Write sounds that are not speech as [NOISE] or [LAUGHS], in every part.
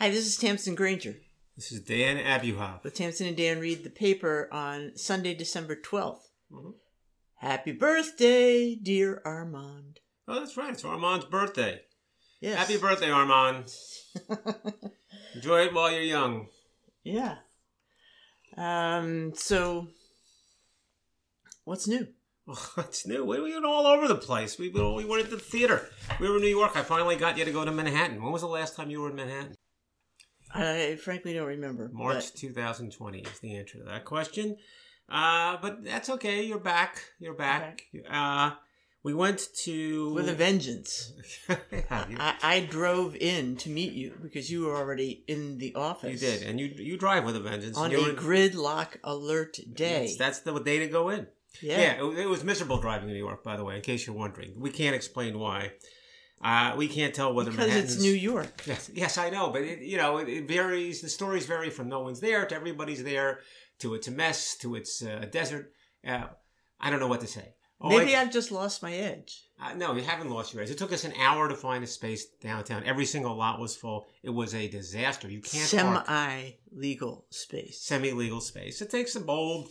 Hi, this is Tamsin Granger This is Dan Abuhoff. with Tamsin and Dan read the paper on Sunday, December 12th. Mhm. Happy birthday, dear Armand. Oh, that's right. It's Armand's birthday. Yes. Happy birthday, Armand. [LAUGHS] Enjoy it while you're young. yeah. Um, so, what's new? What's new? We we went all over the place. We we we went to the theater. We were in New York. I finally got you to go to Manhattan. When was the last time you were in Manhattan? I frankly don't remember. March 2020 is the answer to that question. Uh, but that's okay. You're back. You're back. Uh, we went to with a vengeance. [LAUGHS] I, I drove in to meet you because you were already in the office. you did, and you you drive with a vengeance. On You a were- gridlock alert day. That's, that's the day to go in. yeah. Yeah, it, it was miserable driving in New York, by the way, in case you're wondering. We can't explain why. Uh, we can't tell whether because Manhattan's... it's New York. [LAUGHS] Yes, yes, I know, but it, you know, it, it varies. The stories vary from no one's there to everybody's there to it's a mess to it's a desert. Uh, I don't know what to say. Oh, Maybe I, I've just lost my edge. uh, no, you haven't lost your edge. It took us an hour to find a space downtown. Every single lot was full. It was a disaster. You can't Semi legal space. semi-legal space. It takes a bold,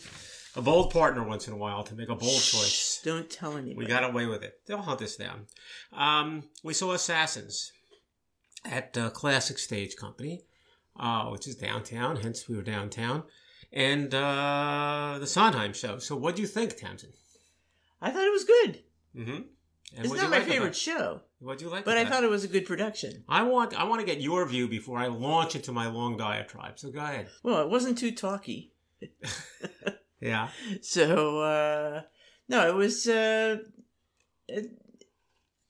a bold partner once in a while to make a bold Shh, choice. Don't tell anybody. We got away with it. They'll hunt us down. Um, we saw Assassins at uh, Classic Stage Company, uh, which is downtown. Hence, we were downtown, and uh, the Sondheim show. So, what do you think, Tamsin? I thought it was good. Mm-hmm. it's not my favorite show, What do you like? but I thought it was a good production. I want I want to get your view before I launch into my long diatribe. So go ahead. Well, it wasn't too talky. [LAUGHS] Yeah. So, uh, no, it was, uh, it,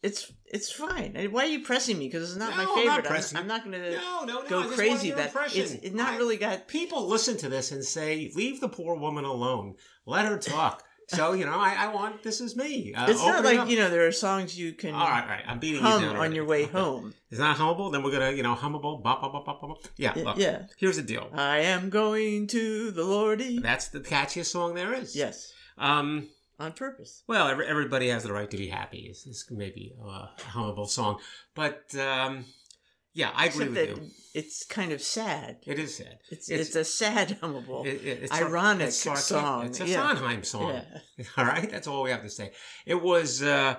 it's, it's fine. Why are you pressing me? Because it's not my No, I'm favorite. not pressing I'm, you. not going to No, no, no. Go crazy that impression. it's, it's not I- really got people listen to this and say, "Leave the poor woman alone. Let her talk." So you know, I, I want this is me. Uh, It's not like up. you know there are songs you can All right, all right. I'm beating hum you down on your way Okay. home. It's not hummable. Then we're gonna, you know, hummable. Bop, bop, bop, bop, bop. Yeah. Look, yeah. Here's the deal. I am going to the Lordy. That's the catchiest song there is. Yes, Um. on purpose. Well, every, everybody has the right to be happy. It's maybe a hummable song, but um, yeah, I agree Except with that you. it's kind of sad. It is sad. It's it's, a sad hummable. it- it- it's ironic it's song. It's a Yeah. Sondheim song. Yeah. [LAUGHS] All right, that's all we have to say. It was. Uh,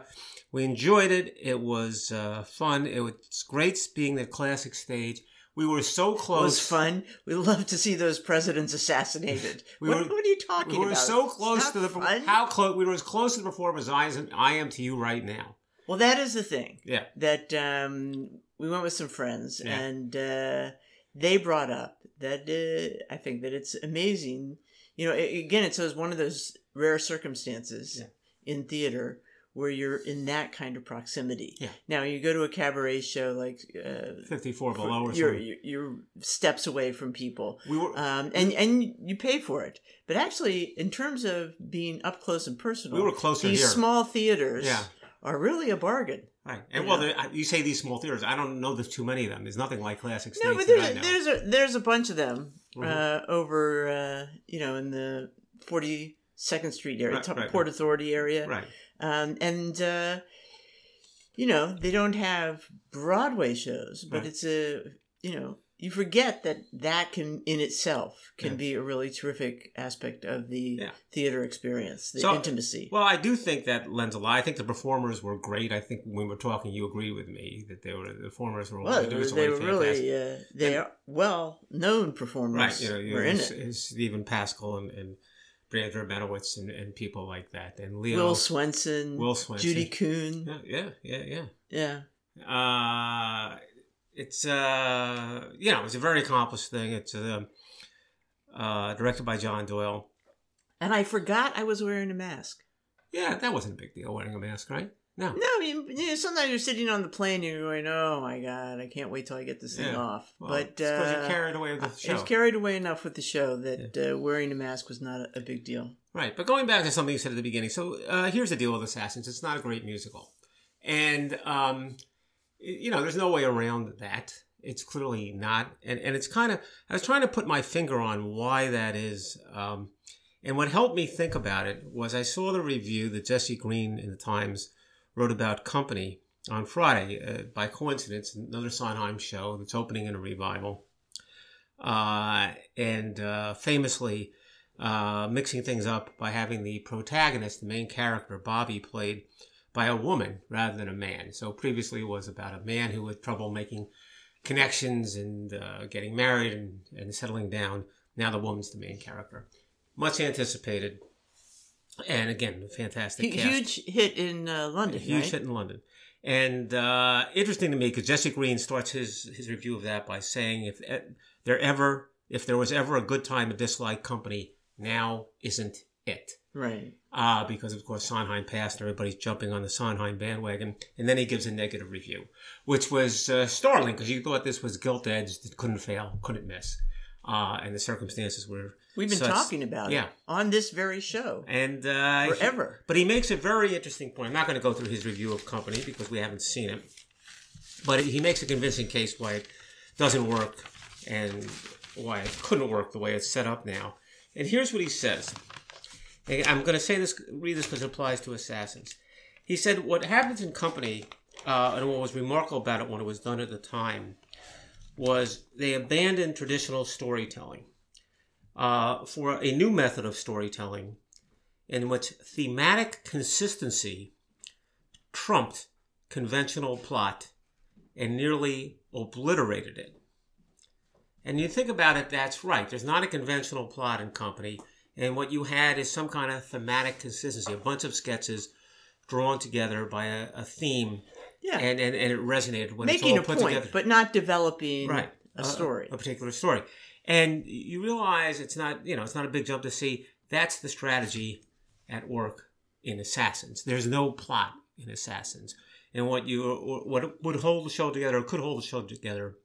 we enjoyed it. It was uh, fun. It was great being the classic stage. We were so close. It was fun. We love to see those presidents assassinated. [LAUGHS] We what, were- what are you talking about? We were about? so close to the fun. how close we were as close to the performance as I, am- I am to you right now. Well, that is the thing. Yeah. That um, we went with some friends, Yeah. and uh, they brought up that uh, I think that it's amazing. You know, a- again, it's one of those rare circumstances Yeah. in theater where you're in that kind of proximity. Yeah. Now you go to a cabaret show like uh, Fifty four below or you're, something. you're you're steps away from people. We were. um, and and you pay for it. But actually, in terms of being up close and personal, we were closer these here. small theaters Yeah. are really a bargain. Right, and well, there, you say these small theaters. I don't know there's too many of them. There's nothing like classic states No, but there's know. there's a there's a bunch of them Mhm. uh, over uh, you know in the Forty Second Street area, Right, right, Port Authority area, right. um, and uh, you know they don't have Broadway shows, but Right. it's a you know you forget that that can in itself can Yeah. be a really terrific aspect of the Yeah. theater experience, the So- intimacy. Well, I do think that lends a lot. I think the performers were great. I think when we were talking, you agreed with me that they were the performers were Well, individually they were really uh, they are well known performers. right. You know, you were know, in it. it's Steven Pasquale and, and Brad Benowitz and, and people like that, and Leo Will Swenson, Will Swenson. Judy Kuhn. Yeah, yeah, yeah, Yeah. yeah. Uh, it's uh, you know, it's a very accomplished thing. It's uh, uh, directed by John Doyle. And I forgot I was wearing a mask. Yeah, that wasn't a big deal wearing a mask, right? No. No, you, you know, sometimes you're sitting on the plane and you're going, oh my God, I can't wait till I get this thing off. Well, but it's 'cause uh, you're carried away with I the I show. was carried away enough with the show that uh, wearing a mask was not a, a big deal. Right, but going back to something you said at the beginning. So uh, here's the deal with Assassins: it's not a great musical, and um, you know, there's no way around that. It's clearly not, and and it's kind of. I was trying to put my finger on why that is, um, and what helped me think about it was I saw the review that Jesse Green in the Times wrote about Company, on Friday. Uh, by coincidence, another Sondheim show that's opening in a revival. Uh, and uh, famously uh, mixing things up by having the protagonist, the main character, Bobby, played by a woman rather than a man. So previously it was about a man who had trouble making connections and uh, getting married and, and settling down. Now the woman's the main character. Much anticipated. And again, fantastic cast. Huge hit in uh, London. Huge right? hit in London. And uh, interesting to me because Jesse Green starts his, his review of that by saying if there ever if there was ever a good time a dislike company, now isn't it. Right. Uh, because of course Sondheim passed and everybody's jumping on the Sondheim bandwagon. And then he gives a negative review, which was uh, startling because you thought this was gilt edged, it couldn't fail, couldn't miss. Uh, and the circumstances were. We've been such, talking about yeah. it on this very show. And uh, forever. He, but he makes a very interesting point. I'm not going to go through his review of Company because we haven't seen it. But he makes a convincing case why it doesn't work and why it couldn't work the way it's set up now. And here's what he says. I'm going to say this, read this because it applies to assassins. He said, What happens in company, uh, and what was remarkable about it when it was done at the time, was they abandoned traditional storytelling uh, for a new method of storytelling in which thematic consistency trumped conventional plot and nearly obliterated it. And you think about it, that's right. There's not a conventional plot in company. And what you had is some kind of thematic consistency, a bunch of sketches drawn together by a, a theme. Yeah. And, and, and it resonated when Making it's all a put point, together. but not developing right. a story. A, a particular story. And you realize it's not, you know, it's not a big jump to see that's the strategy at work in Assassins. There's no plot in Assassins. And what you what would hold the show together, or could hold the show together,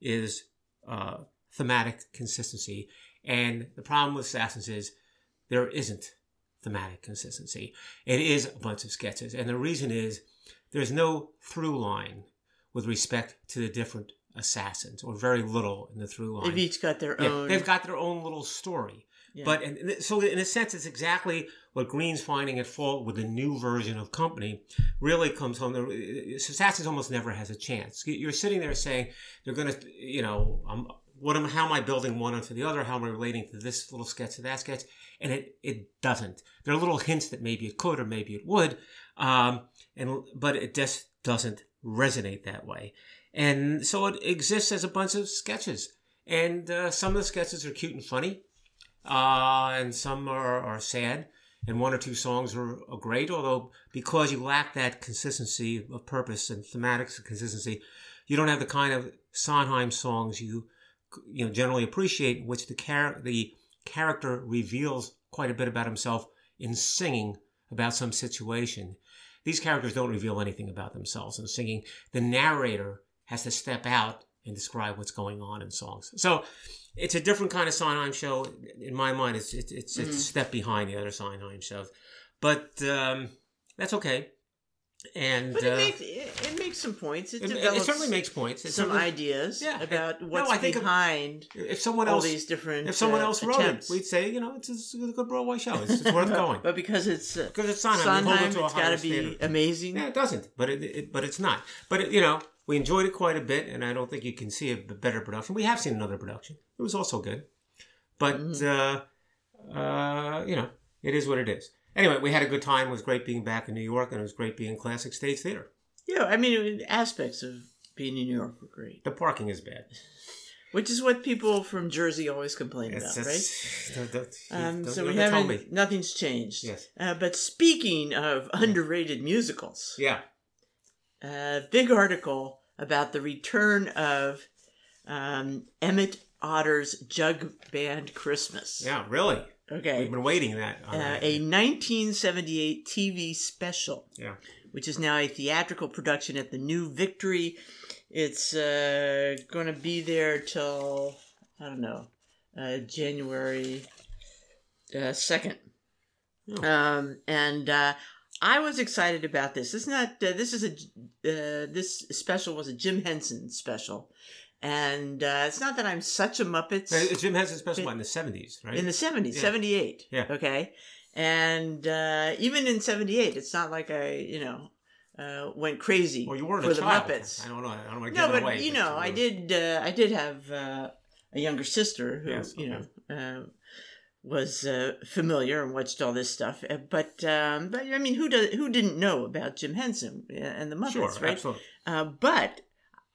is uh, thematic consistency. And the problem with Assassins is there isn't thematic consistency. It is a bunch of sketches. And the reason is there's no through line with respect to the different assassins, or very little in the through line. They've each got their yeah, own. They've got their own little story. Yeah. But in, so, in a sense, it's exactly what Green's finding at fault with the new version of Company. Really comes home. Assassins almost never has a chance. You're sitting there saying they're going to, you know, um, what am, how am I building one onto the other? How am I relating to this little sketch to that sketch? And it it doesn't. There are little hints that maybe it could or maybe it would, um, and but it just doesn't resonate that way. And so it exists as a bunch of sketches. And uh, some of the sketches are cute and funny, uh, and some are, are sad. And one or two songs are, are great, although because you lack that consistency of purpose and thematic consistency, you don't have the kind of Sondheim songs you you know generally appreciate, which the char- the character reveals quite a bit about himself in singing about some situation. These characters don't reveal anything about themselves in singing. The narrator has to step out and describe what's going on in songs. So it's a different kind of Sondheim show. In my mind, it's it's it's, mm-hmm. it's a step behind the other Sondheim shows, but um, that's okay. And but it, uh, makes, it, it, makes some points. It, it, develops it certainly makes points. It some ideas yeah, about what's no, I think behind if someone all else, these different. If someone uh, else wrote attempts. it, we'd say, you know, it's, it's a good Broadway show. It's, it's worth [LAUGHS] going. but because it's uh, because it's Sondheim, Sondheim it it's got to be standard. amazing. Yeah, it doesn't, but it, it but it's not. But it, you know, we enjoyed it quite a bit, and I don't think you can see a better production. We have seen another production; it was also good, but mm-hmm. uh, uh, you know, it is what it is. Anyway, we had a good time. It was great being back in New York, and it was great being Classic Stage Theater. Yeah, I mean, aspects of being in New York were great. The parking is bad. [LAUGHS] Which is what people from Jersey always complain it's, about, it's, right? [LAUGHS] Don't, um, don't, so don't we haven't. Nothing's changed. Yes. Uh, but speaking of underrated musicals, yeah, a big article about the return of um, Emmett Otter's Jug Band Christmas. Yeah, really. Okay. We've been waiting that. Uh, a 1978 TV special. Yeah. Which is now a theatrical production at the New Victory. It's uh, going to be there till, I don't know, uh, January uh, 2nd. Oh. Um, and uh, I was excited about this. This is not, uh, this is a, uh, this special was a Jim Henson special. And uh, it's not that I'm such a Muppets. Jim Henson special in the 70s, right? In the 70s, Yeah. 78. Yeah. Okay. And uh, even in 78, it's not like I, you know, uh, went crazy Well, you weren't for a the child. Muppets. I don't know. I don't want to No, but away. you know, I did. Uh, I did have uh, a younger sister who, Yes, you okay. know, uh, was uh, familiar and watched all this stuff. Uh, But, um, but I mean, who does? Who didn't know about Jim Henson uh, and the Muppets, Sure, right? absolutely. Uh, but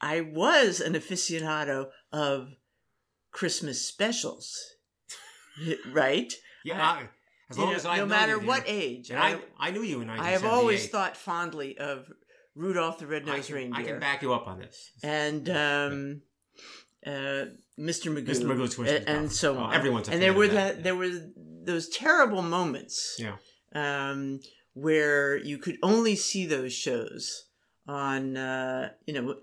I was an aficionado of Christmas specials, right? Yeah, I- as You long know, as I no matter you, what age. And I, I knew you in 1978. I have always thought fondly of Rudolph the Red-Nosed Reindeer I can back you up on this. and um, uh, Mr. Magoo, Mr. Magoo's and, and Carol. so Oh, on. everyone's a and there were that, there was those terrible moments, Yeah. um, where you could only see those shows on, uh, you know,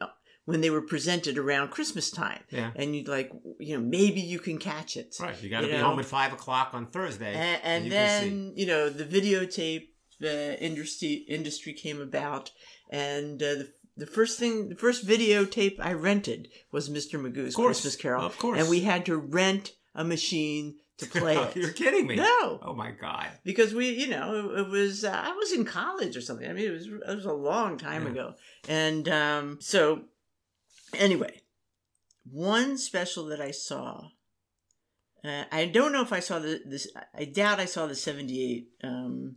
when they were presented around Christmas time, Yeah. and you'd like, you know, maybe you can catch it, Right. You got to be know? home at 5 o'clock on Thursday. and, and you then you know the videotape uh, industry industry came about, and uh, the the first thing, the first videotape I rented was Mr. Magoo's. Christmas Carol, Of course. and we had to rent a machine to [LAUGHS] play You're kidding me. no, Oh, my God. because we, you know, it, it was uh, I was in college or something. I mean, it was it was a long time Yeah. ago, and um, so anyway, one special that I saw. Uh, I don't know if I saw the this. I doubt I saw the '78, um,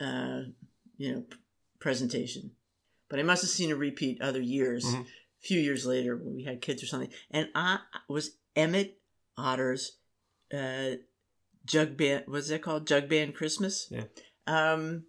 uh, you know, p- presentation, but I must have seen a repeat other years, Mhm. a few years later when we had kids or something. And I was Emmett Otter's uh, jug band. What's that called? Jug band Christmas. Yeah. Um,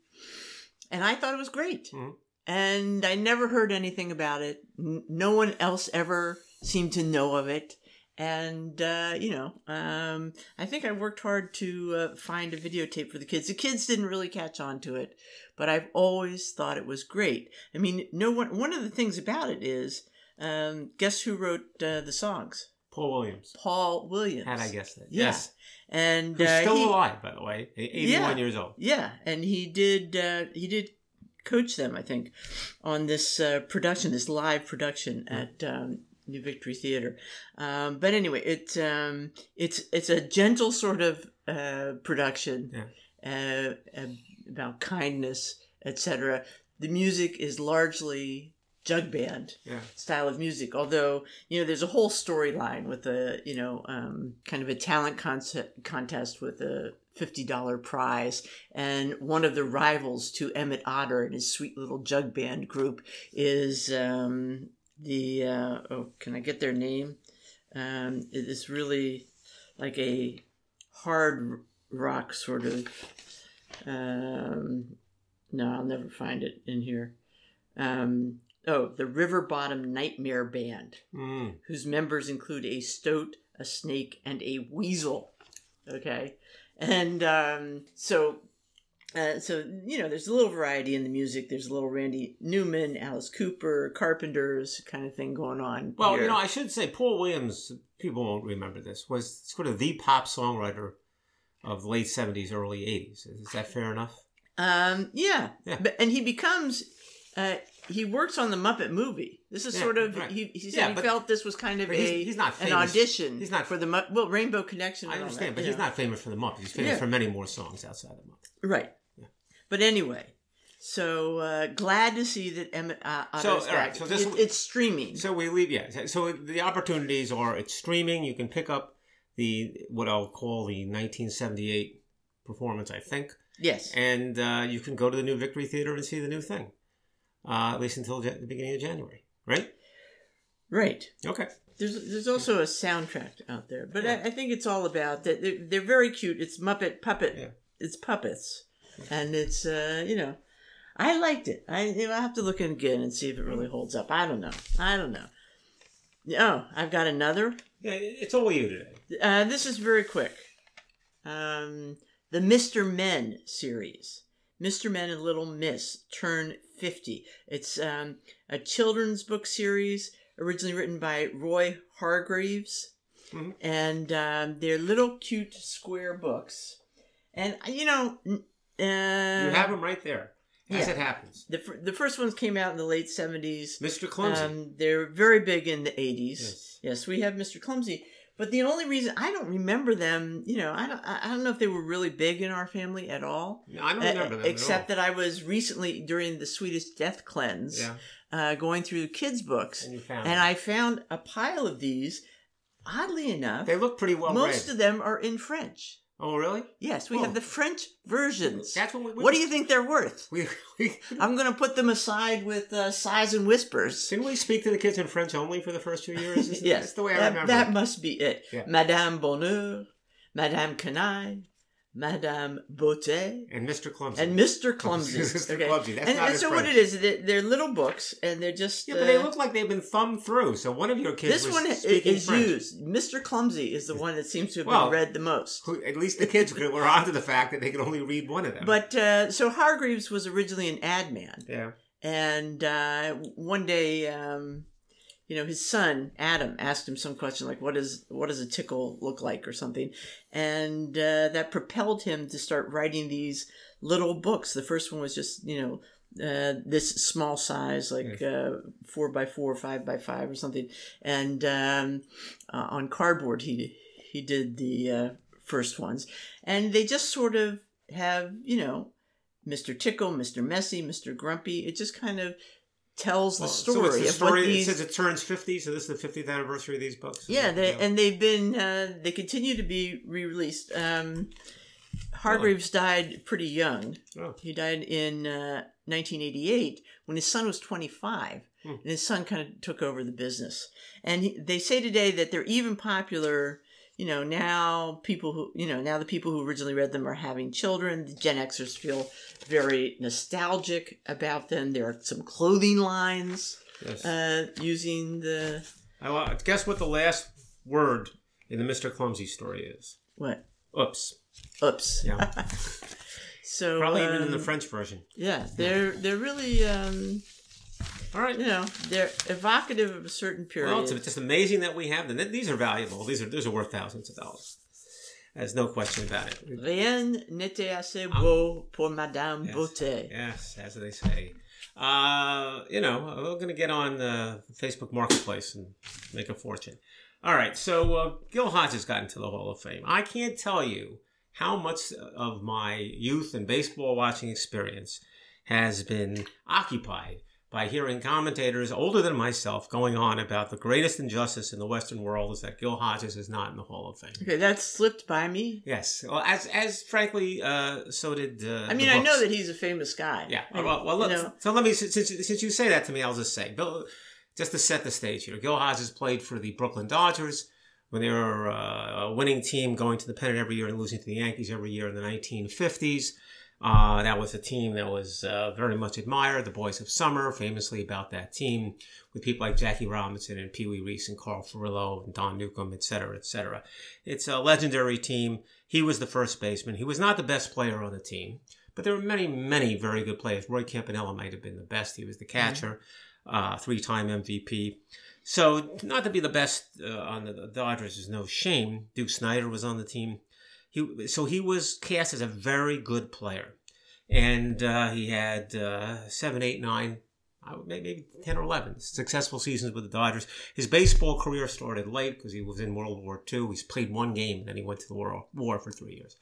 and I thought it was great. Mhm. And I never heard anything about it. No one else ever seemed to know of it. And, uh, you know, um, I think I worked hard to uh, find a videotape for the kids. The kids didn't really catch on to it, but I've always thought it was great. I mean, no one, one of the things about it is, um, guess who wrote uh, the songs? Paul Williams. Paul Williams. Had I guessed that. Yeah. Yes. And Who's uh, still he- alive, by the way. 81 Yeah. years old. Yeah, and he did. Uh, he did coach them, I think, on this uh, production, this live production at um, New Victory Theater. Um, but anyway, it's um, it's it's a gentle sort of uh, production uh, uh, about kindness, etc. The music is largely jug band Yeah. style of music. Although you know, there's a whole storyline with a you know um, kind of a talent concept contest with a fifty dollar prize, and one of the rivals to Emmett Otter and his sweet little jug band group is um, the uh, oh, can I get their name? Um, it is really like a hard rock sort of. Um, no, I'll never find it in here. Um, oh, the River Bottom Nightmare Band, Mm. whose members include a stoat, a snake, and a weasel. Okay, and um, so. Uh, so you know, there's a little variety in the music. There's a little Randy Newman, Alice Cooper, Carpenters kind of thing going on. Well, here. you know, I should say Paul Williams, people won't remember this, was sort of the pop songwriter of late 70s, early 80s. Is that fair enough? Um, yeah. Yeah. But, and he becomes, uh, he works on the Muppet movie. This is Yeah, sort of, right. he, he said Yeah, he felt this was kind of a, he's- he's not an famous. audition He's not- for the, well, Rainbow Connection. I understand, that, but he's not famous for the Muppets. He's famous for many more songs outside the Muppets. Right. But anyway, so uh, glad to see that Emmett uh, So, all right, so this It- it's streaming. So we leave, yeah. So the opportunities are it's streaming. You can pick up the what I'll call the 1978 performance, I think, yes. and uh, you can go to the New Victory Theater and see the new thing, uh, at least until the beginning of January, right? Right. Okay. There's there's also a soundtrack out there, but Yeah. I, I think it's all about that. They're, they're very cute. It's Muppet puppet. Yeah. It's puppets, and it's uh you know, I liked it. I you know, I have to look in again and see if it really holds up. I don't know. I don't know. Oh, I've got another. Yeah, it's all you today. Uh, this is very quick. Um, the Mr. Men series. Mr. Men and Little Miss turn 50. It's um, a children's book series originally written by Roy Hargreaves. Mhm. And um, they're little cute square books. And, uh, you know, uh, You have them right there, as yeah. it happens. the, the first ones came out in the late 70s. Mr. Clumsy. Um, they're very big in the 80s. Yes. Yes, we have Mr. Clumsy. But the only reason I don't remember them, you know, I don't, I don't know if they were really big in our family at all. No, I don't remember them. except that I was recently during the Swedish Death Cleanse, yeah, uh, going through kids' books, and and. I found a pile of these. Oddly enough, They look pretty well most read. of them are in French. Oh, really? Yes, we Oh. have the French versions. That's what we. we What do you think they're worth? We, we [LAUGHS] I'm going to put them aside with uh, Sighs and Whispers. didn't we speak to the kids in French only for the first two years? Isn't- [LAUGHS] yes, that's the way I that, remember. that it. must be it. Yeah. Madame Bonheur, Madame Canaille, Madame Beauté, and Mr. Clumsy. and Mr. [LAUGHS] Clumsy. Mr. Clumsy, that's and, not and so what it is, they're, they're little books, and they're just. yeah, but they uh, look like they've been thumbed through. So one of your kids This one is French. used. Mr. Clumsy is the one that seems to have Well- been read the most. At least the kids were onto the fact that they could only read one of them. But uh, so Hargreaves was originally an ad man. yeah, And uh, one day, um, you know, his son Adam asked him some question like, "What does what does a tickle look like?" or something, and uh, that propelled him to start writing these little books. The first one was just you know uh, this small size, like uh, four by four, or five by five, or something, and um, uh, on cardboard. He he did the uh, first ones, and they just sort of have you know Mr. Tickle, Mr. Messy, Mr. Grumpy. It just kind of tells the Well, story So it's the story. these. It says it turns fifty, so this is the fiftieth anniversary of these books. yeah, they, and they've been uh, they continue to be re-released. Um, Hargreaves died pretty young. Oh. He died in uh, 1988 when his son was 25, Hmm. and his son kind of took over the business. And he, they say today that they're even popular. You know, now people who you know now the people who originally read them are having children. The Gen Xers feel very nostalgic about them. There are some clothing lines Yes. uh, using the I wa- guess what the last word in the Mr. Clumsy story is. what? Oops. Oops. Yeah. [LAUGHS] So Probably even in the um, French version. Yeah, they're they're really um, All right. you know they're evocative of a certain period. Well, it's just amazing that we have them. These are valuable. These are these are worth thousands of dollars. There's no question about it. Rien n'était assez beau pour Madame Yes. Beauté. Yes, as they say. Uh, you know, we're going to get on the Facebook Marketplace and make a fortune. All right, so uh, Gil Hodges got into the Hall of Fame. I can't tell you how much of my youth and baseball watching experience has been occupied by hearing commentators older than myself going on about the greatest injustice in the Western world is that Gil Hodges is not in the Hall of Fame. Okay, that slipped by me. Yes, well, as as frankly, uh, so did. Uh, I mean, I know that he's a famous guy. Yeah. I- Well, well you know, so let me since since you say that to me, I'll just say, Bill, just to set the stage here. Gil Hodges played for the Brooklyn Dodgers when they were uh, a winning team, going to the pennant every year and losing to the Yankees every year in the 1950s. Uh, that was a team that was uh, very much admired. The Boys of Summer, famously about that team, with people like Jackie Robinson and Pee Wee Reese and Carl Furillo and Don Newcombe, et cetera, et cetera. It's a legendary team. He was the first baseman. He was not the best player on the team, but there were many, many very good players. Roy Campanella might have been the best. He was the catcher, uh, three-time MVP. So not to be the best uh, on the Dodgers is no shame. Duke Snider was on the team. He so he was cast as a very good player, and uh, he had uh, seven, eight, nine, maybe ten or eleven successful seasons with the Dodgers. His baseball career started late because he was in World War II. He's played one game, and then he went to the war, war for three years,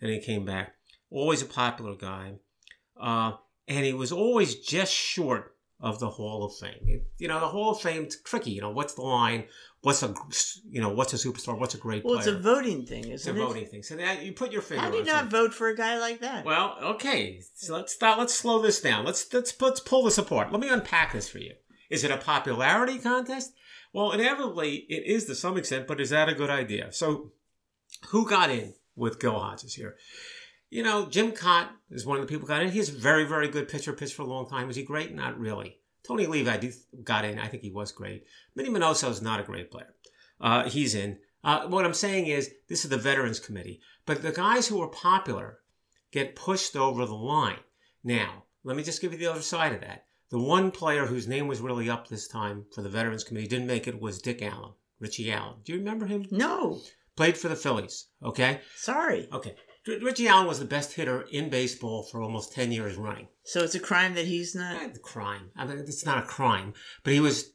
and he came back. Always a popular guy, uh, and he was always just short of the Hall of Fame. It, you know, the Hall of Fame's tricky. You know, what's the line? What's a you know what's a superstar? What's a great well, player? it's a voting thing, It's a isn't it? voting thing. So that you put your finger. How do you on not something. vote for a guy like that? Well, okay. So let's start. Let's slow this down. Let's let's let's pull this apart. Let me unpack this for you. Is it a popularity contest? Well, inevitably it is to some extent, but is that a good idea? So, who got in with Gil Hodges here? You know, Jim Kaat is one of the people who got in. He's a very, very good pitcher, pitched for a long time. Was he great? Not really. Tony Oliva do- got in. I think he was great. Minnie Minoso is not a great player. Uh, he's in. Uh, what I'm saying is, this is the Veterans Committee. But the guys who are popular get pushed over the line. Now, let me just give you the other side of that. The one player whose name was really up this time for the Veterans Committee didn't make it was Dick Allen, Richie Allen. Do you remember him? no, Played for the Phillies. Okay. sorry. Okay. Richie Allen was the best hitter in baseball for almost 10 years running. So it's a crime that he's not. The crime. I mean, it's not a crime, but he was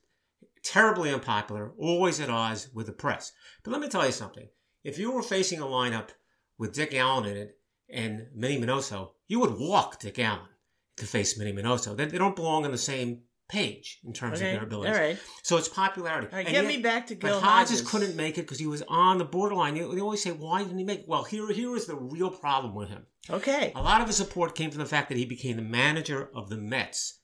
terribly unpopular, always at odds with the press. But let me tell you something. If you were facing a lineup with Dick Allen in it and Minnie Minoso, you would walk Dick Allen to face Minnie Minoso. They, they don't belong in the same page in terms Okay. of their All abilities. right. So it's popularity. All right. And Get yet- me back to Gil Hodges Hodges. couldn't make it because he was on the borderline. They, they always say, "Why didn't he make?" it?" Well, here here is the real problem with him. Okay. A lot of his support came from the fact that he became the manager of the Mets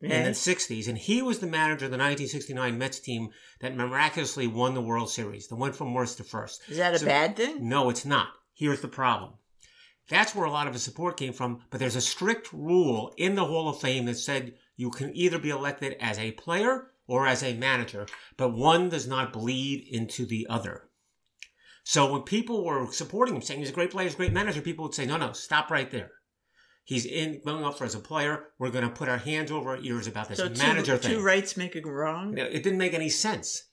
in the 60s, and he was the manager of the 1969 Mets team that miraculously won the World Series, that went from worst to first. Is that a bad thing? No, it's not. Here's the problem. That's where a lot of his support came from, but there's a strict rule in the Hall of Fame that said you can either be elected as a player or as a manager, but one does not bleed into the other. So when people were supporting him, saying he's a great player, he's a great manager, people would say, no, no, stop right there. He's in going up for as a player. We're going to put our hands over our ears about this So manager two, thing. two rights make a wrong. You know, it didn't make any sense.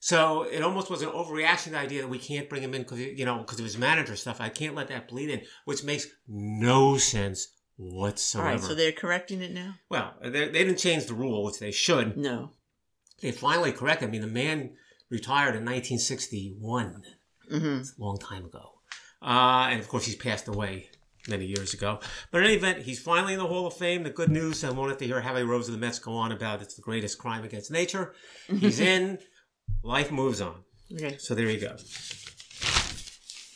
So it almost was an overreaction to the idea that we can't bring him in because you know because of his manager stuff. I can't let that bleed in, which makes no sense All whatsoever. right. So they're correcting it now. well, they, they didn't change the rule, which they should. No. They finally corrected. I mean, the man retired in 1961. hmm It's a long time ago, uh, and of course he's passed away many years ago. But in any event, he's finally in the Hall of Fame. The good news, I won't have to hear Howie Rose of the Mets go on about it's the greatest crime against nature. [LAUGHS] He's in. Life moves on. Okay. So there you go.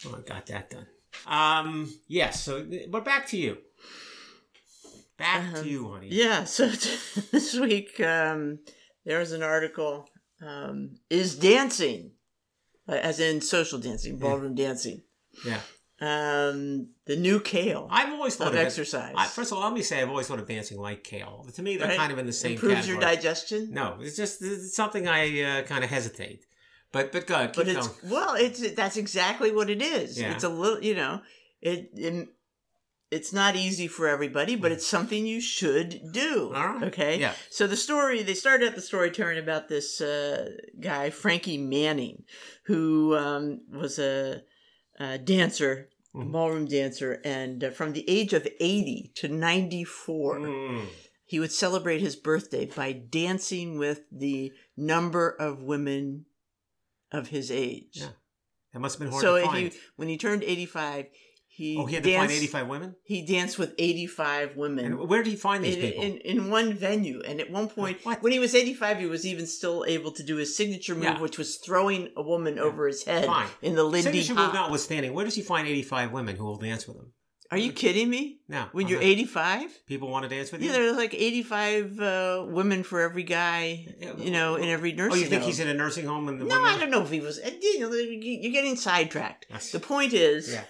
Oh, I got that done. Um, yes. So, but back to you. Back Um, to you, honey. Yeah. [LAUGHS] So [LAUGHS] this week um, there was an article. Um, is dancing, uh, as in social dancing, ballroom dancing, Yeah. um, the new kale I've always thought of of exercise? I, first of all, let me say I've always thought of dancing like kale. To me, they're Right? kind of in the same category. improves your digestion. No, it's just it's something I uh, kind of hesitate. But but good. but keep it's going. well, it's that's exactly what it is. Yeah. It's a little, you know, it, it it's not easy for everybody, but it's something you should do. Mm. All right. Okay. Yeah. So the story they started out the story telling about this uh, guy Frankie Manning, who um, was a, a dancer, a Mhm. ballroom dancer, and uh, from the age of eighty to ninety four Mm. he would celebrate his birthday by dancing with the number of women of his age. Yeah. That must have been hard So to if find. you when he turned 85, he oh, he had to find eighty-five women. He danced with 85 women. And where did he find these in, people? in, in one venue, and at one point, What? when he was 85, he was even still able to do his signature move, Yeah. which was throwing a woman over his head Fine. in the Lindy Signature move Hop. notwithstanding, where does he find eighty-five women who will dance with him? Are you kidding me? Now, When I'm you're not- 85? people want to dance with you? Yeah, there's like 85 uh, women for every guy, you know, in every nursing Oh, you think home. he's in a nursing home and the No, women? I don't know if he was. uh, You know, you're getting sidetracked. That's- The point is, Yeah.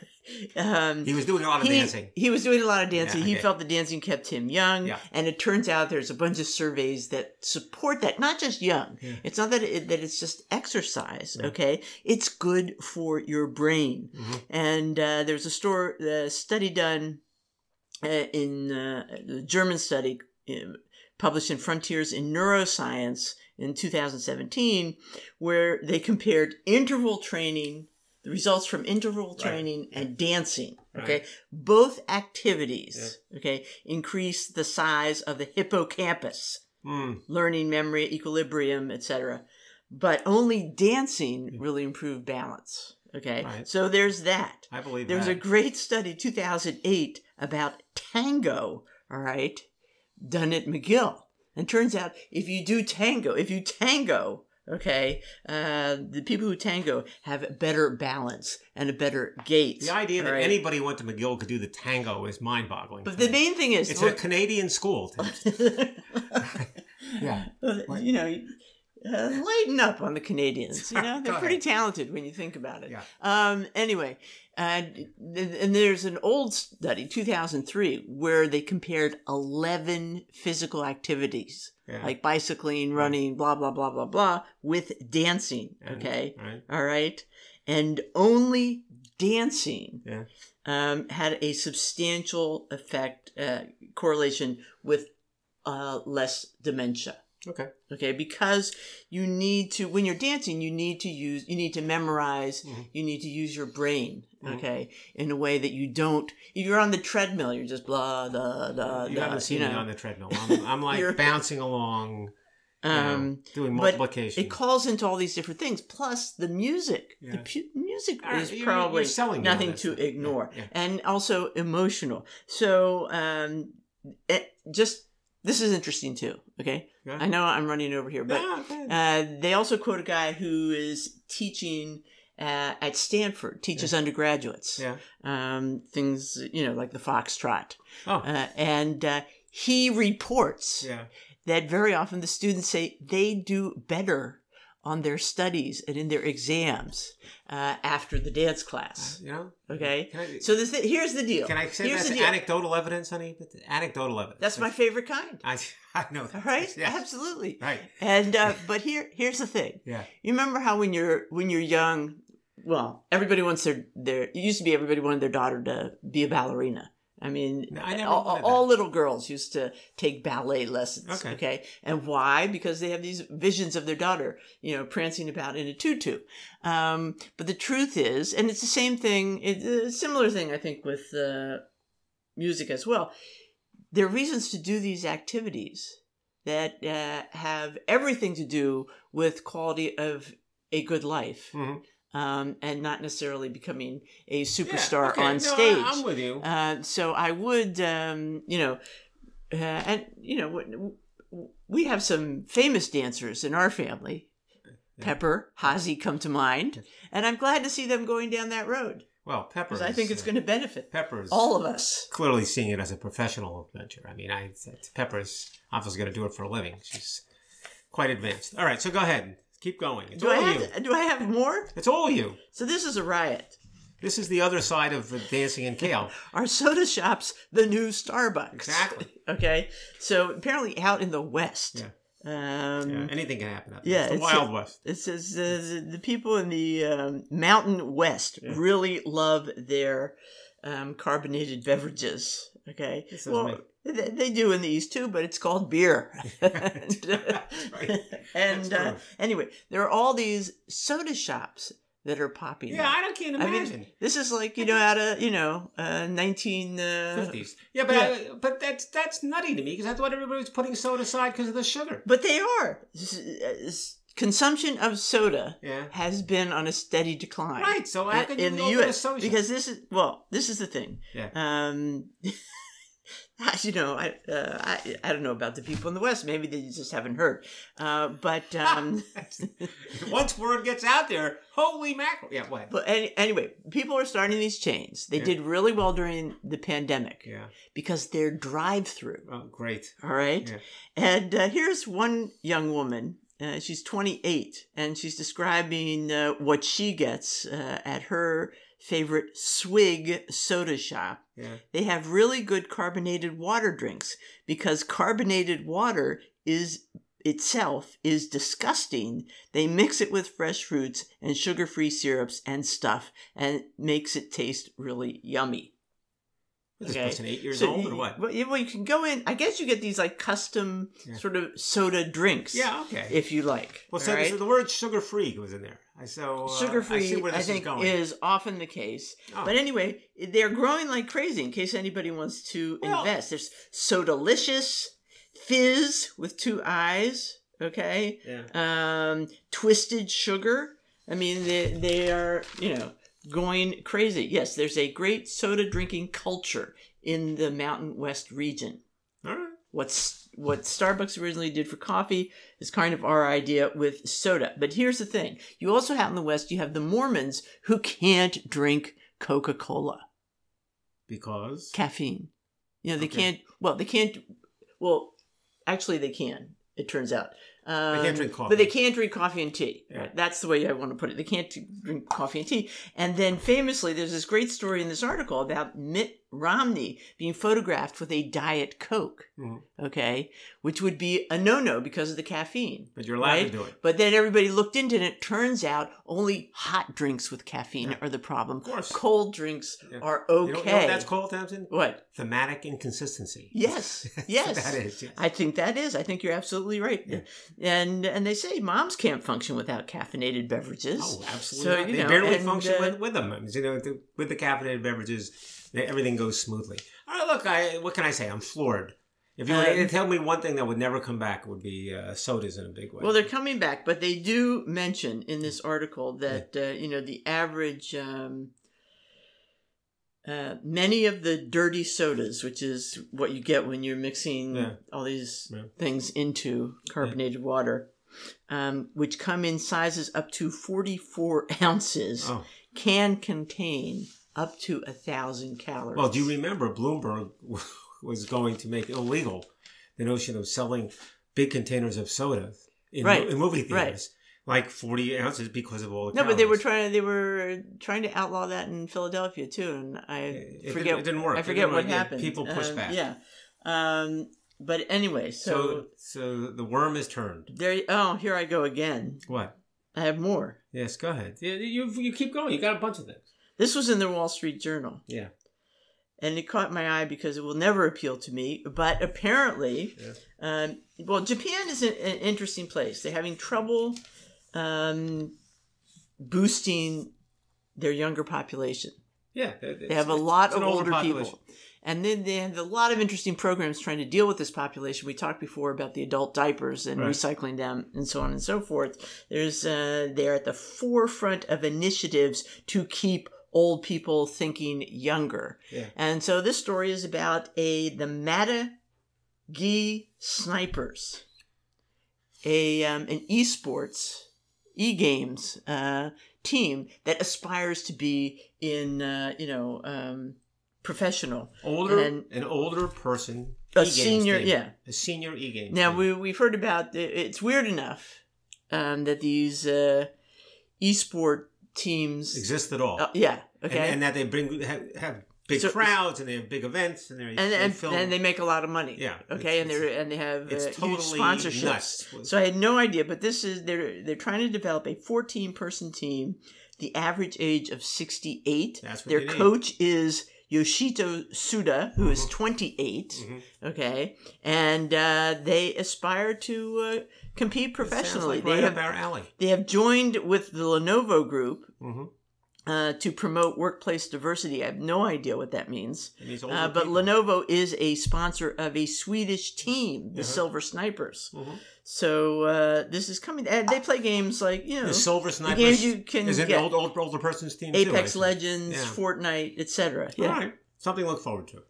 Um, He was doing a lot of he, dancing. he was doing a lot of dancing. Yeah, He okay. felt the dancing kept him young. Yeah. And it turns out there's a bunch of surveys that support that. Not just young. Yeah. It's not that it, that it's just exercise. Okay, it's good for your brain. Mhm. And uh, there's a store uh, study done uh, in uh, the German study uh, published in Frontiers in Neuroscience in 2017, where they compared interval training, the results from interval Right. training and dancing. Right. Okay, both activities. Okay, increase the size of the hippocampus, Mm. learning, memory, equilibrium, etc. But only dancing Yeah. really improved balance. Okay, Right. so there's that. I believe There was a great study, 2008, about tango, all right, done at McGill. And turns out if you do tango, if you tango, okay, uh, the people who tango have better balance and a better gait. the idea that right? anybody went to McGill could do the tango is mind-boggling. But the me. main thing is, it's a Canadian school. [LAUGHS] [LAUGHS] Yeah. [LAUGHS] You know, uh, lighten up on the Canadians. You know, they're ahead. pretty talented when you think about it. Yeah. Um. Anyway, uh, and there's an old study, 2003, where they compared 11 physical activities Yeah. like bicycling, running, blah blah blah blah blah, with dancing. Okay. Right. All right. And only dancing Yeah. um, had a substantial effect, uh, correlation with uh, less dementia. Okay. Okay, because you need to, when you're dancing, you need to use, you need to memorize, Mhm. you need to use your brain, Mhm. okay, in a way that you don't, if you're on the treadmill, you're just blah, blah, blah, you haven't seen you me on the treadmill. I'm, [LAUGHS] I'm like bouncing along Um, Yeah, doing multiplication. it calls into all these different things. Plus the music. The pu- music right, is you're- probably you're nothing to Yeah, ignore, yeah. and also emotional. So um, it just this is interesting too. Okay, Yeah. I know I'm running over here, but Yeah, uh, they also quote a guy who is teaching uh, at Stanford, teaches undergraduates. yeah. Um, things you know like the foxtrot, Oh, uh, and uh, he reports yeah. that very often the students say they do better on their studies and in their exams uh, after the dance class. You know. Okay, I, so this, here's the deal. can I say here's that's anecdotal evidence, honey? Anecdotal evidence. That's my favorite kind. I, I know that. Right, [LAUGHS] Yes. absolutely. Right. And uh, [LAUGHS] but here here's the thing. Yeah. You remember how when you're when you're young, well, everybody wants their their it used to be everybody wanted their daughter to be a ballerina. I mean, No, I never all, all little girls used to take ballet lessons. Okay. Okay. And why? Because they have these visions of their daughter, you know, prancing about in a tutu. Um, but the truth is, and it's the same thing, it's a similar thing, I think, with uh, music as well. There are reasons to do these activities that uh, have everything to do with quality of a good life Mhm. Um, and not necessarily becoming a Yeah, superstar okay. on stage. I, am with you. Uh, so I would, um, you know, uh, and you know, we have some famous dancers in our family. Yeah. Pepper, Hazy come to mind, and I'm glad to see them going down that road well, Pepper. I think it's uh, going to benefit Pepper's all of us. clearly seeing it as a professional venture. I mean, I Pepper's obviously going to do it for a living. She's quite advanced. All right, so go ahead, keep going. It's Do I all you. have? Do I have more? It's all you. So this is a riot. This is the other side of dancing in kale. [LAUGHS] Our soda shop's the new Starbucks. Exactly. [LAUGHS] Okay, so apparently out in the West. Yeah. Um, Yeah, anything can happen. Out there. yeah, it's the Wild West. It says uh, the, the people in the um, Mountain West Yeah. really love their um, carbonated beverages. Okay, well, make- they, they do in the East too, but it's called beer. [LAUGHS] [LAUGHS] and uh, Right. and, uh, anyway, there are all these soda shops that are popping. Up. Yeah, up. I don't can't I imagine. mean, this is like you know out of you know uh, nineteen uh, Fifties. Yeah, but yeah. I, but that's that's nutty to me because I thought everybody was putting soda aside because of the sugar. But they are. S- Consumption of soda Yeah. has been on a steady decline. Right. So how in, can you in the U.S. because this is well, this is the thing. Yeah. Um, [LAUGHS] you know, I, uh, I I don't know about the people in the West. Maybe they just haven't heard. Uh, but [LAUGHS] um, [LAUGHS] Once word gets out there, holy mackerel! Yeah, what? but any, anyway, people are starting these chains. They Yeah. did really well during the pandemic Yeah. because they're drive-through. Oh, great. All right. Yeah. And uh, here's one young woman. Uh, she's 28, and she's describing uh, what she gets uh, at her favorite swig soda shop. Yeah. They have really good carbonated water drinks because carbonated water is itself is disgusting. They mix it with fresh fruits and sugar-free syrups and stuff and it makes it taste really yummy. This Okay. person eight years So old or what? Well, you, well, you can go in. I guess you get these like custom Yeah. sort of soda drinks. Yeah. Okay. If you like. well, so, right? so the word sugar free was in there. I so uh, Sugar I see free, where I, think, is going. is often the case. Oh. But anyway, they're growing like crazy. In case anybody wants to Well- invest, there's so delicious Fiiz with two eyes. Okay, yeah. um, Twisted Sugar. I mean, they they are you know going crazy. Yes, there's a great soda drinking culture in the Mountain West region. All right. What's what Starbucks originally did for coffee is kind of our idea with soda. But here's the thing: you also have in the West, you have the Mormons who can't drink Coca Cola, Because caffeine. You know, they Okay. can't. Well, they can't. Well, actually, they can. It turns out. Um, can't drink coffee. But they can't drink coffee and tea. Yeah. Right? That's the way I want to put it. They can't drink coffee and tea. And then famously, there's this great story in this article about Mitt Romney being photographed with a Diet Coke, Mhm. okay, which would be a no no because of the caffeine. but you're allowed Right? to do it. But then everybody looked into it, and it turns out only hot drinks with caffeine Yeah. are the problem. Of course. Cold drinks Yeah. are You okay. know, you know what that's called, Tamsin? What? Thematic inconsistency. [LAUGHS] Yes, yes. that is. yes. I think that is. I think you're absolutely right. Yeah. And and they say moms can't function without caffeinated beverages. Oh, absolutely. So, you they know, barely and, function uh, with, with them. You know, with the caffeinated beverages, everything goes smoothly. All right, look, I what can I say? I'm floored. If you were to Um, tell me one thing that would never come back, it would be uh, sodas in a big way. Well, they're coming back, but they do mention in this article that uh, you know the average. Um, uh, many of the dirty sodas, which is what you get when you're mixing Yeah. all these Yeah. things into carbonated water, um, which come in sizes up to 44 ounces, oh. can contain up to a thousand calories. Well, do you remember Bloomberg [LAUGHS] was going to make illegal the notion of selling big containers of soda in, Right, in movie right. theaters, like forty ounces because of all the No, but they were trying. They were trying to outlaw that in Philadelphia too, and I It- it forget. didn't- it didn't work. I forget what work. Happened. people pushed Um, back. Yeah, um, but anyway, so, So, so the worm is turned. there. Oh, here I go again. What? I have more. Yes, go ahead. Yeah, you you keep going. You got a bunch of things. This was in the Wall Street Journal, Yeah. and it caught my eye because it will never appeal to me. But apparently, Yeah. um, well, Japan is an, an interesting place. They're having trouble um, boosting their younger population. Yeah. They have a lot of older people. And then they have a lot of interesting programs trying to deal with this population. We talked before about the adult diapers and Right. recycling them and so on and so forth. There's uh, they're at the forefront of initiatives to keep old people thinking younger. Yeah. And so this story is about a the Matagi Snipers, a um, an esports e games uh, team that aspires to be in uh, you know um, professional. Older, And- an older person. A senior, team. yeah. A senior e game. Now we we've heard about it's weird enough um, that these uh, esport teams exist at all. uh, yeah and, okay and that they bring have, have big So- crowds and they have big events and, they and they and, film. and they make a lot of money. Yeah, Okay, and they and they have it's uh, totally huge sponsorships. nuts. So I had no idea, but this is they're they're trying to develop a 14 person team. The average age of 68. That's what Their coach is Yoshito Suda, who is Mhm. 28. Mhm. Okay, and uh, they aspire to uh, compete professionally. like they right have up our alley. they have joined with the Lenovo Group hmm uh, to promote workplace diversity. I have no idea what that means. It Uh, but people. Lenovo is a sponsor of a Swedish team, the Uh-huh. Silver Snipers. Mhm. So uh, this is coming. And they play games like you know The Silver Snipers games you can is it get, old, old, older person's team Apex see. Legends, Yeah. Fortnite, etc. Yeah, right. Something to look forward to.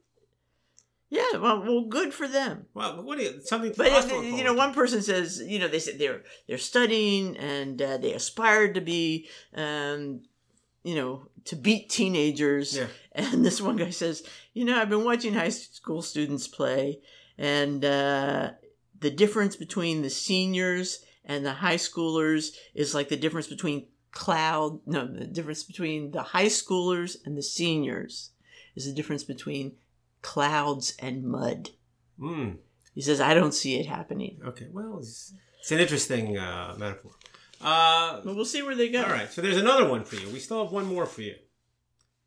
yeah. Well, well, good for them. Well, what do you, something But us uh, you know, to. one person says, you know, they said they're they're studying and uh, they aspired to be, um, you know, to beat teenagers. Yeah. [LAUGHS] And this one guy says, you know, I've been watching high school students play, and uh, the difference between the seniors and the high schoolers is like the difference between cloud. No, the difference between the high schoolers and the seniors is the difference between clouds and mud. Mm, He says, I don't see it happening. okay. Well, it's, it's an interesting uh, metaphor. Uh, But we'll see where they go. all right. So there's another one for you. We still have one more for you.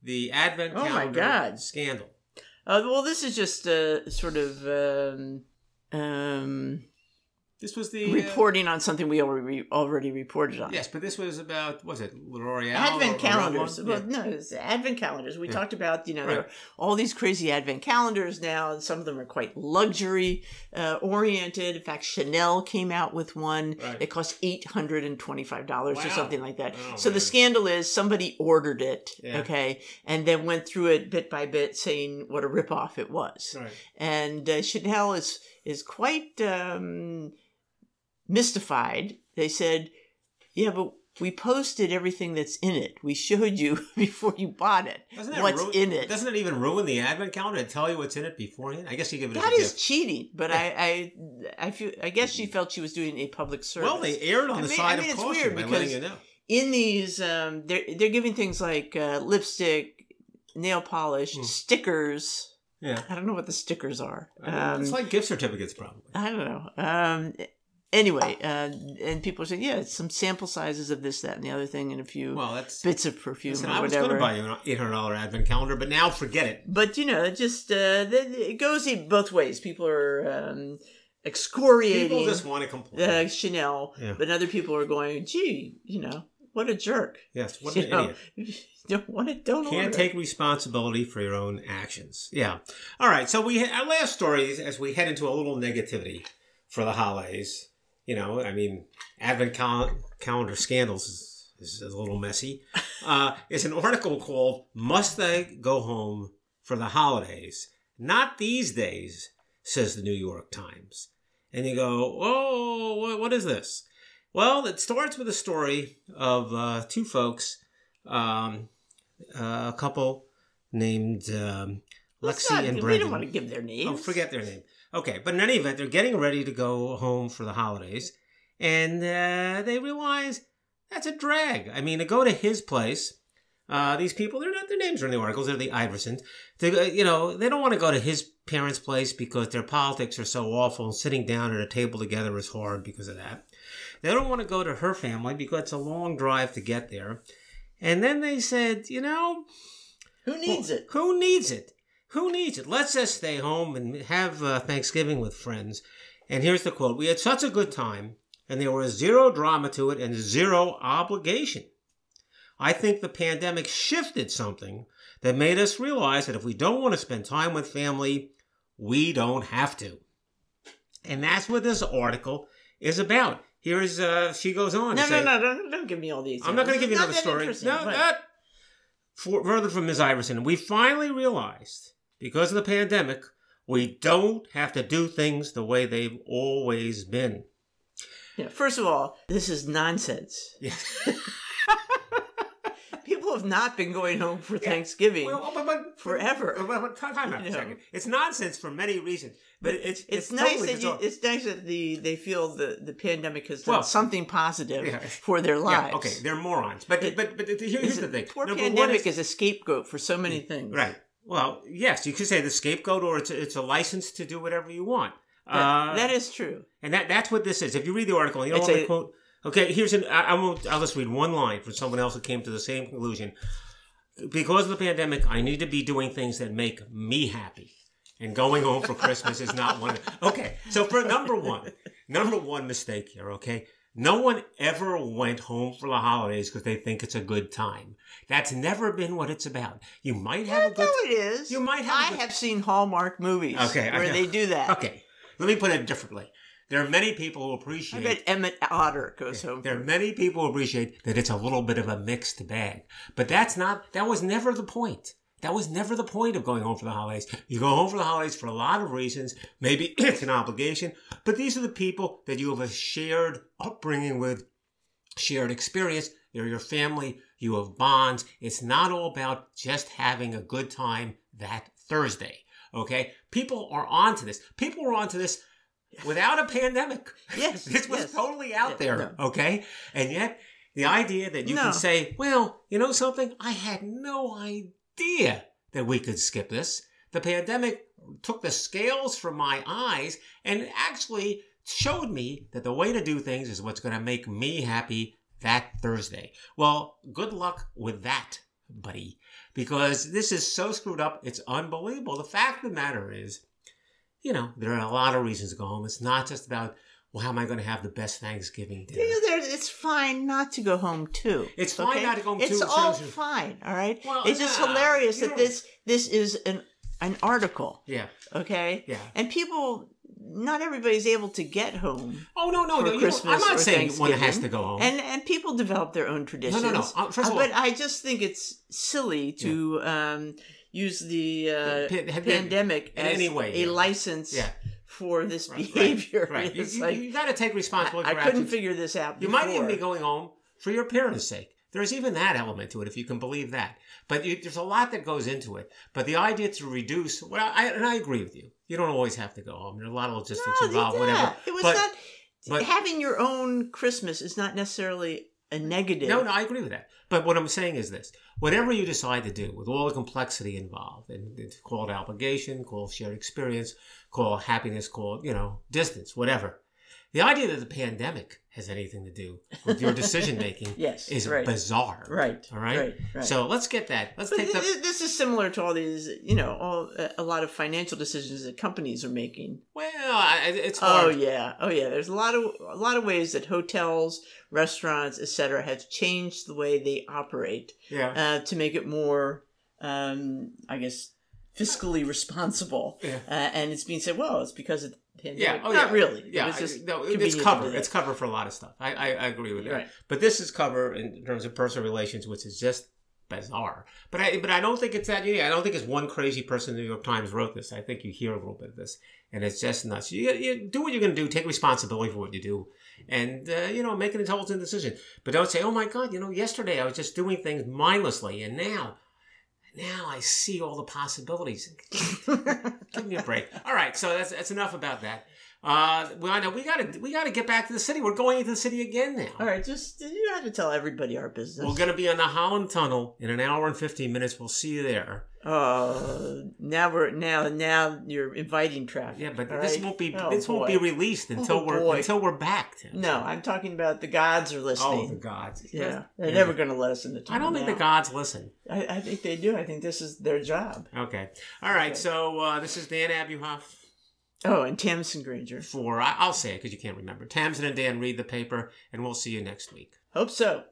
The Advent Oh, my God. scandal. Uh, well, this is just a sort of um, um, This was the uh, reporting on something we already already reported on. Yes, but this was about was it L'Oreal? Advent calendars. Well, Yeah. no, it's Advent calendars. We Yeah. talked about, you know, Right. all these crazy Advent calendars now. Some of them are quite luxury uh, oriented. In fact, Chanel came out with one. Right. It cost eight hundred and twenty five dollars or something like that. Oh, so man. the scandal is somebody ordered it, Yeah. okay, and then went through it bit by bit, saying what a ripoff it was. Right. and uh, Chanel is is quite um, mystified. They said, "Yeah, but we posted everything that's in it. We showed you [LAUGHS] before you bought it what's in it." Doesn't it even ruin the Advent calendar to tell you what's in it beforehand? I guess you give it That is gift. cheating, but I, I, I feel. I guess she felt she was doing a public service. Well, they erred on I the mean- side I mean, of it's caution weird by because- letting you know. in these, um, they're they're giving things like uh, lipstick, nail polish, Hmm. stickers. Yeah. I don't know what the stickers are. Um, it's like gift certificates, probably. I don't know. Um, anyway, uh, and people are saying, yeah, it's some sample sizes of this, that, and the other thing, and a few Well, that's. bits of perfume Listen, or I was going to buy you an eight hundred dollar Advent calendar, but now forget it. But you know, it just uh, it goes both ways. People are um, excoriating People just want to complain. uh, Chanel, Yeah. but other people are going, gee, you know, what a jerk. Yes, what [LAUGHS] You an know, idiot. [LAUGHS] don't want it, don't Can't order. take responsibility for your own actions. Yeah. All right. So we our last story is as we head into a little negativity for the holidays. You know, I mean, Advent cal- calendar scandals is, is a little messy. [LAUGHS] Uh, it's an article called "Must I Go Home for the Holidays?" Not these days, says the New York Times. And you go, "Oh, what, what is this?" Well, it starts with a story of uh, two folks. Um, uh, a couple named um, Lexi not- and We Brendan. don't want to give their names. Oh, forget their name. Okay, but in any event, they're getting ready to go home for the holidays, and uh, they realize that's a drag. I mean, to go to his place, uh, these people, they're not their names are in the articles. They're the Iversons. They, you know, they don't want to go to his parents' place because their politics are so awful, and sitting down at a table together is hard because of that. They don't want to go to her family because it's a long drive to get there. And then they said, you know, Who needs well, it? Who needs it? Who needs it? Let's just stay home and have uh, Thanksgiving with friends. And here's the quote We had such a good time, and there was zero drama to it and zero obligation. I think the pandemic shifted something that made us realize that if we don't want to spend time with family, we don't have to. And that's what this article is about. Here's, uh, she goes on. No, no, say, no, don't, don't give me all these. I'm not going to give you another story. No, that for, further from Ms. Iverson. We finally realized because of the pandemic, we don't have to do things the way they've always been. Yeah, first of all, this is nonsense. Yes. [LAUGHS] People have not been going home for Thanksgiving. Well, but, but, Forever. But, but, time, out a second. It's nonsense for many reasons, but it's it's, it's, nice totally that you, it's nice that the they feel the the pandemic has done Well, something positive yeah. for their lives. Yeah, okay, they're morons. But It- but but here- here's the thing. Poor Number pandemic is- is, a scapegoat for so many mm, things. right. Well, yes, you could say the scapegoat, or it's a, it's a license to do whatever you want. That- Uh, that is true. And that that's what this is. If you read the article, you don't It's want to quote. Okay, here's an. I, I won't. I'll just read one line from someone else who came to the same conclusion. Because of the pandemic, I need to be doing things that make me happy, and going home for Christmas is not one. Of, okay, so for number one, number one mistake here. Okay, no one ever went home for the holidays because they think it's a good time. That's never been what it's about. You might have a good. No, it is. You might have I good- have seen Hallmark movies Okay, where they do that. Okay, let me put it differently. There are many people who appreciate. I bet Emmett Otter goes home. There are many people who appreciate that it's a little bit of a mixed bag. But that's not, that was never the point. That was never the point of going home for the holidays. You go home for the holidays for a lot of reasons. Maybe [CLEARS THROAT] it's an obligation, but these are the people that you have a shared upbringing with, shared experience. They're your family. You have bonds. It's not all about just having a good time that Thursday. Okay? People are onto this. People were onto this without a pandemic. [LAUGHS] Yes, this was yes. totally out there. no. Okay? And yet, the idea that you No. can say, well, you know something? I had no idea that we could skip this. The pandemic took the scales from my eyes and actually showed me that the way to do things is what's going to make me happy that Thursday. Well, good luck with that, buddy, because this is so screwed up. It's unbelievable. The fact of the matter is, you know, there are a lot of reasons to go home. It's not just about, well, how am I going to have the best Thanksgiving dinner? Yeah, there- it's fine not to go home too. It's fine not to go home, It's too, as all fine. All right. Well, it's just hilarious that this this is an an article. Yeah, Okay. yeah. And people, not everybody's able to get home Oh no, no, no! you I'm not saying one has to go home. and and people develop their own traditions. no, no. Uh, first of Uh, all- but I just think it's silly to um, use the uh, Pa- pandemic as any way, a yeah. license Yeah. For this Right, behavior. Right. You, It's you, like, got to take responsibility I, I couldn't actions. figure this out. You might even be going home for your parents' sake. There's even that element to it, if you can believe that. But you, there's a lot that goes into it. But the idea to reduce, well, I, and I agree with you. You don't always have to go home. There's a lot of logistics No, involved, yeah. whatever. It was but, not but- having your own Christmas is not necessarily a negative. No, no, I agree with that. But what I'm saying is this: whatever you decide to do, with all the complexity involved, and it's called obligation, called shared experience, called happiness, call, you know distance, whatever. The idea that the pandemic has anything to do with your decision making [LAUGHS] Yes, is right. bizarre. Right. All right. Right. right. So let's get that. Let's But take the. this is similar to all these, you know, all a lot of financial decisions that companies are making. Well, I, it's Oh yeah, oh yeah. There's a lot of a lot of ways that hotels, restaurants, etc., have changed the way they operate yeah. uh, to make it more, um, I guess, fiscally responsible. Yeah. Uh, and it's being said, well, it's because of pandemic. Yeah, oh not yeah, really. Yeah, it's just no, it's cover. It's cover for a lot of stuff. I, I, I agree with that. Right. But this is cover in terms of personal relations, which is just bizarre. But I, but I don't think it's that. Yeah, I don't think it's one crazy person in the New York Times wrote this. I think you hear a little bit of this, and it's just nuts. You, you do what you're going to do. Take responsibility for what you do, and uh, you know, make an intelligent decision. But don't say, "Oh my God, you know, yesterday I was just doing things mindlessly, and now." Now I see all the possibilities. [LAUGHS] Give me a break. All right, so that's that's enough about that. Uh, well, I know we gotta we gotta get back to the city. We're going into the city again now. All right, just you don't have to tell everybody our business. We're gonna be on the Holland Tunnel in an hour and fifteen minutes. We'll see you there. Oh, now we're now now you're inviting traffic. Yeah, but this right? won't be Oh, this won't be released until Oh, we're boy. until we're back. Tim. No, I'm talking about the gods are listening. Oh, the gods. yeah, they're Yeah. never going to let us in the I don't think the gods listen. I, I think they do. I think this is their job. Okay. All right. Okay. So uh, this is Dan Abuhoff Oh, and Tamsin Granger. for I'll say it because you can't remember. Tamsin and Dan read the paper, and we'll see you next week. Hope so.